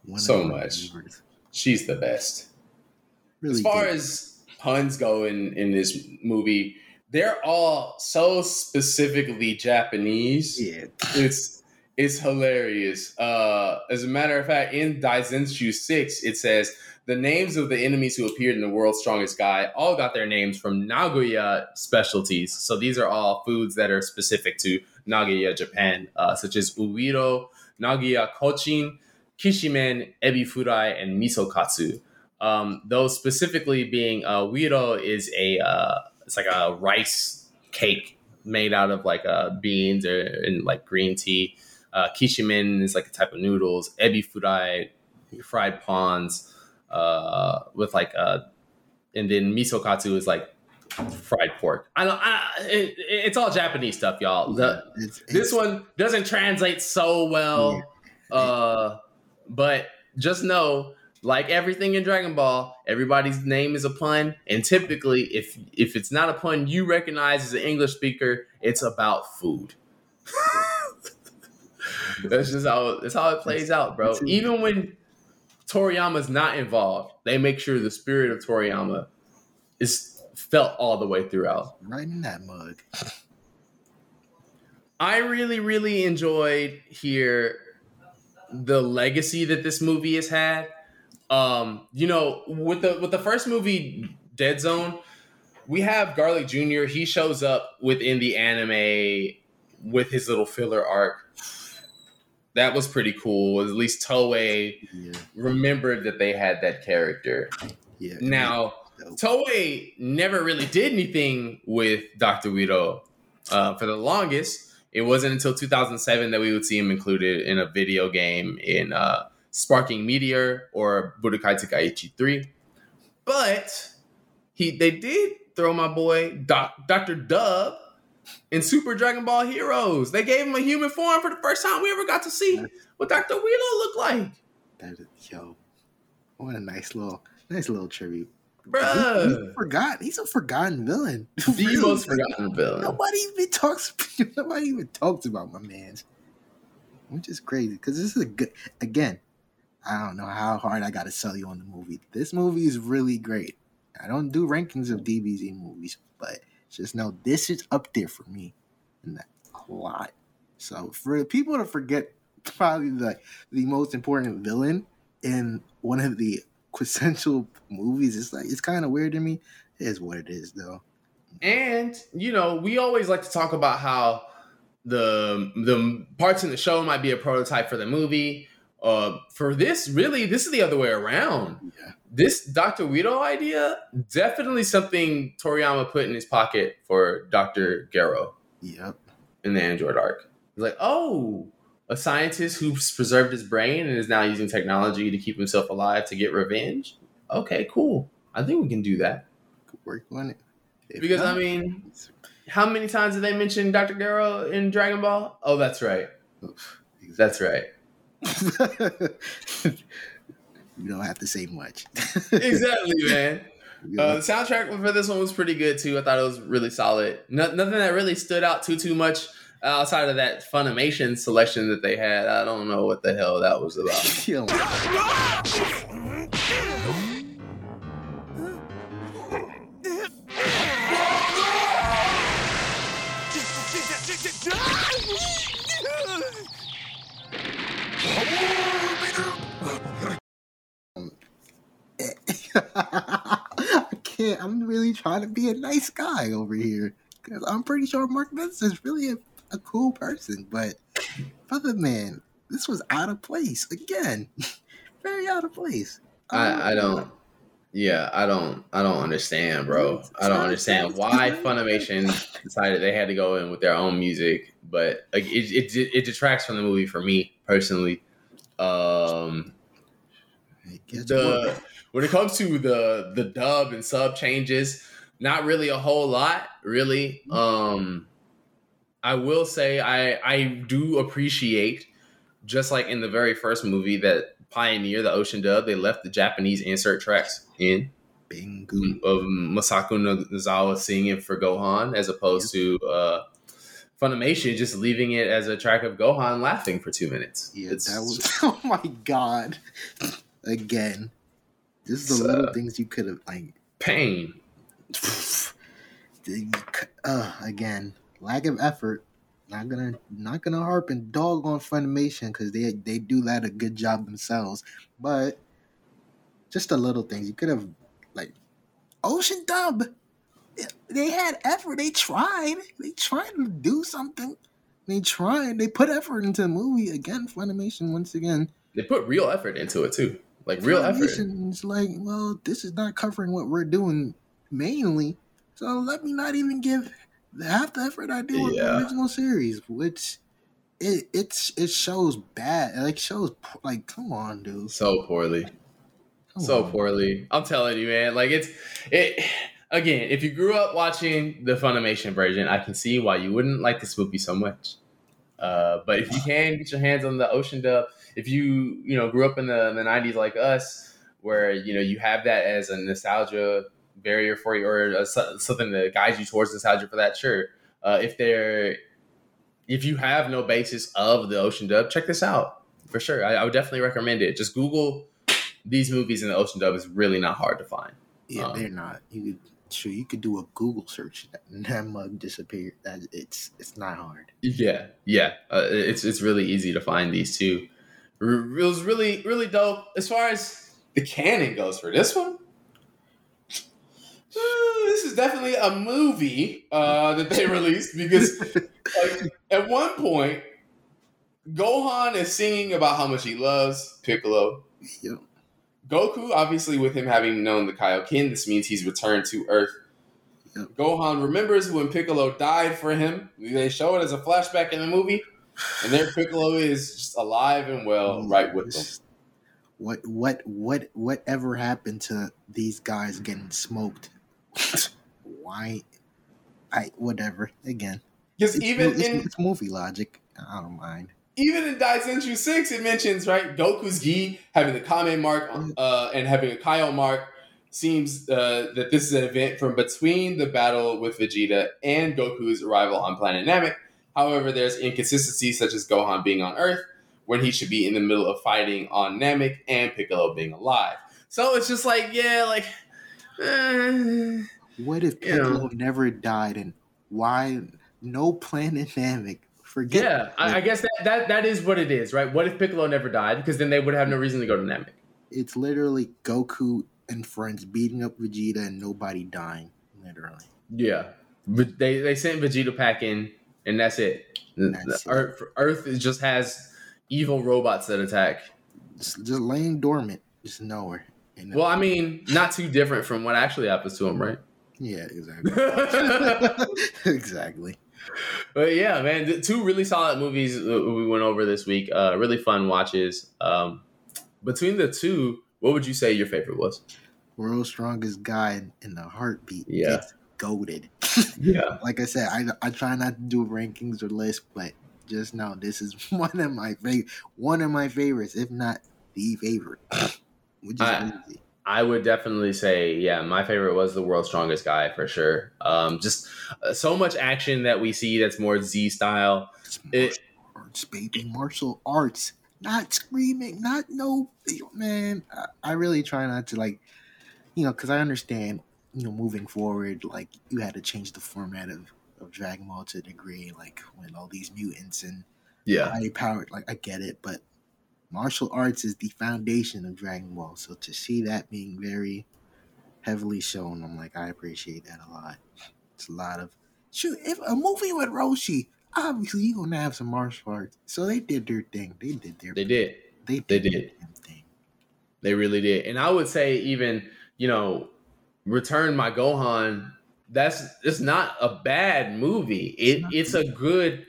One So much. favorites. she's the best Really as far good. as puns go in in this movie they're all so specifically japanese yeah, it's it's hilarious. Uh, as a matter of fact, in Daizenshu six, it says the names of the enemies who appeared in the world's strongest guy all got their names from Nagoya specialties. So these are all foods that are specific to Nagoya, Japan, uh, such as uiro, Nagoya kochin, kishimen, ebi furai, and miso katsu. Um, those specifically being uh, wiro is a uh, it's like a rice cake made out of like uh, beans or and like green tea. Uh, kishimen is like a type of noodles. Ebi furai, fried prawns uh, with like uh, and then miso katsu is like fried pork. I don't. I, it, it's all Japanese stuff, y'all. The, it's, this one doesn't translate so well, uh, but just know, like everything in Dragon Ball, everybody's name is a pun, and typically, if if it's not a pun you recognize as an English speaker, it's about food. (laughs) That's just how that's how it plays out, bro. Even when Toriyama's not involved, they make sure the spirit of Toriyama is felt all the way throughout. Right in that mug. I really, really enjoyed here the legacy that this movie has had. Um, you know, with the with the first movie, Dead Zone, we have Garlic Jr. He shows up within the anime with his little filler arc. That was pretty cool. At least Toei Yeah, remembered that they had that character. yeah. Now, Dope. Toei never really did anything with Dr. Wiro uh, for the longest. It wasn't until 2007 that we would see him included in a video game in uh, Sparking Meteor or Budokai Tenkaichi 3. But he they did throw my boy Doc, Dr. Dub in Super Dragon Ball Heroes. They gave him a human form for the first time we ever got to see what Dr. Wilo looked like. That is, yo, what a nice little, nice little tribute. He, he Bruh. forgot. He's a forgotten villain. (laughs) The Really, most forgotten villain. Nobody even talks. (laughs) Nobody even talks about my man's, which is crazy because this is a good. Again, I don't know how hard I got to sell you on the movie. This movie is really great. I don't do rankings of DBZ movies, but just know this is up there for me, and that a lot. So for people to forget probably the the most important villain in one of the quintessential movies, it's like it's kind of weird to me. It is what it is, though. And you know, we always like to talk about how the the parts in the show might be a prototype for the movie. Uh, for this, really, this is the other way around. Yeah. This Doctor Guido idea definitely something Toriyama put in his pocket for Doctor Gero Yep. in the Android arc. He's like, oh, a scientist who's preserved his brain and is now using technology to keep himself alive to get revenge. Okay, cool. I think we can do that Could work on it. If because I mean, how many times did they mention Dr. Gero in Dragon Ball? Oh, that's right. That's right. (laughs) you don't have to say much. Exactly, (laughs) man. You Uh, the soundtrack for this one was pretty good too. I thought it was really solid. No, nothing that really stood out too too much outside of that Funimation selection that they had. I don't know what the hell that was about. (laughs) I'm really trying to be a nice guy over here because I'm pretty sure Mark Menza is really a, a cool person. But other man, this was out of place again. (laughs) Very out of place. I, I don't. Yeah, I don't. I don't understand, bro. I don't understand why Funimation decided they had to go in with their own music, but like it, it, it detracts from the movie for me personally. Um, the. When it comes to the the dub and sub changes, not really a whole lot, really. Um, I will say I I do appreciate, just like in the very first movie that Pioneer, the Ocean Dub, they left the Japanese insert tracks in Bingo. of Masako Nozawa singing for Gohan, as opposed to uh, Funimation just leaving it as a track of Gohan laughing for two minutes. Yeah, It's- that was. (laughs) Oh my god! Again, this is the It's, little things you could have like. pain. Uh, again, lack of effort. Not gonna, not gonna harp and dog on Funimation because they they do that a good job themselves. But just the little things you could have, like Ocean Dub. They had effort. They tried. They tried to do something. They tried. They put effort into the movie again. Funimation once again. They put real effort into it too, like real effort. It's like, well, this is not covering what we're doing mainly. So let me not even give half the effort I do with the original series, which it it's it shows bad. Like shows like, come on, dude. So poorly, Come so on. poorly. I'm telling you, man. Like it's it. Again, if you grew up watching the Funimation version, I can see why you wouldn't like this movie so much. Uh, but if you (sighs) can get your hands on the Ocean Dub, if you you know grew up in the, the 90s like us, where you know you have that as a nostalgia barrier for you, or a, something that guides you towards nostalgia for that, sure. Uh, if there, if you have no basis of the Ocean Dub, check this out for sure. I, I would definitely recommend it. Just Google these movies in the Ocean dub is really not hard to find. Yeah, Um, they're not. You could sure you could do a Google search and that mug disappeared. That it's it's not hard. Yeah, yeah, uh, it's it's really easy to find these two. It was really really dope as far as the canon goes for this one. uh, This is definitely a movie uh, that they (laughs) released because like, at one point, Gohan is singing about how much he loves Piccolo. Goku, obviously, with him having known the Kaioken, this means he's returned to Earth. Gohan remembers when Piccolo died for him. They show it as a flashback in the movie, and there Piccolo is just alive and well, right with them. What what what whatever happened to these guys getting smoked? Why? I whatever. Again, Because even it's, in it's movie logic. I don't mind. even in Daizenshu 6, it mentions, right, Goku's gi having the Kame mark uh, and having a Kaio mark seems uh, that this is an event from between the battle with Vegeta and Goku's arrival on planet Namek. However, there's inconsistencies such as Gohan being on Earth when he should be in the middle of fighting on Namek and Piccolo being alive. So it's just like, yeah, like, eh, What if You know. Piccolo never died and why no planet Namek? Forget. yeah, I, I guess that, that that is what it is, right? What if Piccolo never died? Because then they would have no reason to go to Namek. It's literally Goku and friends beating up Vegeta and nobody dying. Literally. Yeah, they they sent Vegeta pack in, and that's it. That's The it. Earth, Earth is- just has evil robots that attack. Just, just laying dormant, just nowhere. Well, I mean, not too different from what actually happens to him, right? yeah, exactly. (laughs) (laughs) Exactly. But yeah, man, the two really solid movies we went over this week. Uh, really fun watches. Um, between the two, what would you say your favorite was? World's strongest guy in the heartbeat. Yeah. It's goaded. Yeah, (laughs) Like I said, I, I try not to do rankings or lists, but just know this is (laughs) one of my favorite, one of my favorites, if not the favorite, which is I- crazy. I would definitely say, yeah, my favorite was the world's strongest guy for sure. Um, just uh, so much action that we see that's more Z style. It's It- martial arts, baby, martial arts. Not screaming, not no man. I, I really try not to like, you know, because I understand, you know, moving forward, like you had to change the format of of Dragon Ball to a degree, like when all these mutants and Yeah, high powered, like I get it, but martial arts is the foundation of Dragon Ball. So to see that being very heavily shown, I'm like, I appreciate that a lot. It's a lot of shoot. If a movie with Roshi, obviously you're gonna have some martial arts. So they did their thing. They did their. they did. They They did. did. Their damn thing. They really did. And I would say even, you know, Return My Gohan, that's it's not a bad movie. It it's a good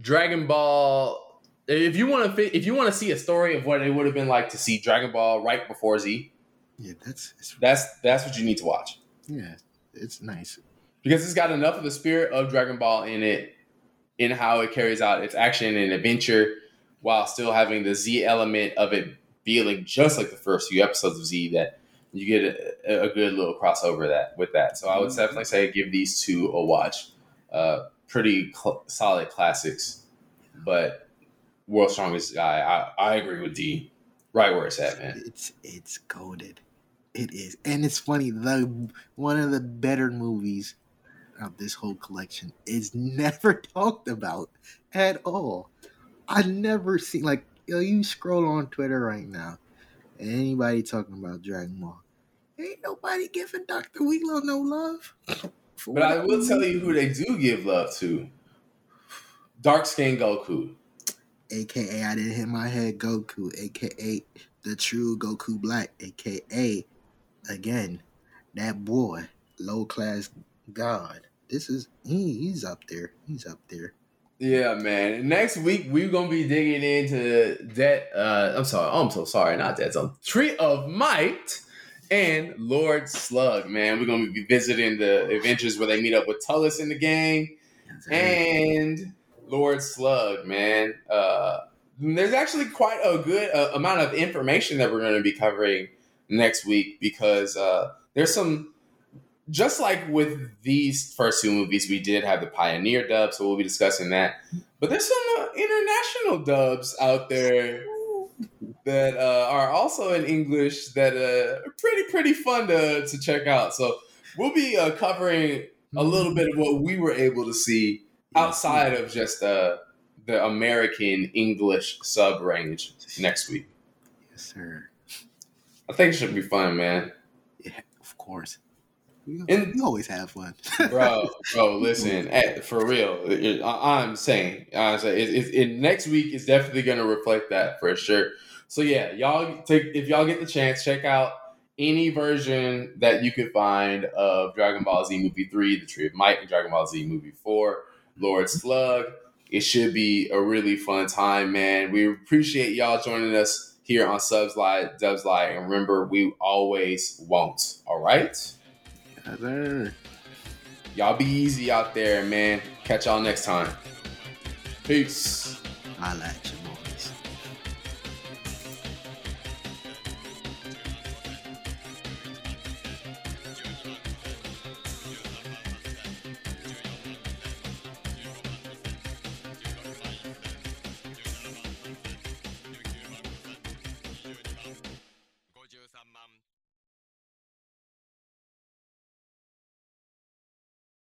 Dragon Ball if you want to fit, if you want to see a story of what it would have been like to see Dragon Ball right before Z, Yeah, that's that's that's what you need to watch. yeah, it's nice. Because it's got enough of the spirit of Dragon Ball in it in how it carries out its action and adventure while still having the Z element of it feeling just like the first few episodes of Z that you get a, a good little crossover that with that. So I would definitely say give these two a watch. Uh, pretty cl- solid classics, but World's Strongest Guy, I, I agree with Dee. Right where it's at, man. It's it's goaded. It is, and it's funny. The one of the better movies of this whole collection is (laughs) never talked about at all. I never seen like yo. You scroll on Twitter right now, anybody talking about Dragon Ball, ain't nobody giving Doctor Wheelo no love. (laughs) But I will tell you who they do give love to. Dark Skin Goku. aka I didn't hit my head Goku, aka the true Goku Black, aka again that boy, low class god. This is he, he's up there. He's up there. Yeah, man. Next week we're gonna be digging into Dead. Uh, I'm sorry. I'm so sorry. Not that. Zone. Tree of Might and Lord Slug. Man, we're gonna be visiting the adventures where they meet up with Turles in the game and Lord Slug. Man, uh, there's actually quite a good uh, amount of information that we're gonna be covering next week because uh, there's some just like with these first two movies, we did have the Pioneer dub, so we'll be discussing that. But there's some uh, international dubs out there that uh, are also in English that uh, are pretty pretty fun to to check out. So we'll be uh, covering a little bit of what we were able to see outside of just uh, the American English sub range next week. Yes, sir. I think it should be fun, man. Yeah, of course. We, And- we always have fun. (laughs) bro, bro, listen, eh, for real. it- it- I, am saying, I'm saying, it, it, it- next week is definitely going to reflect that for sure. So yeah, y'all take if y'all get the chance, check out any version that you can find of Dragon Ball Z movie three, The Tree of Might, and Dragon Ball Z movie four, Lord Slug. It should be a really fun time, man. We appreciate y'all joining us here on Subs Lie, Dubs Lie, and remember, we always won't. All right. Yes. Y'all be easy out there, man. Catch y'all next time. Peace. I like you, boy.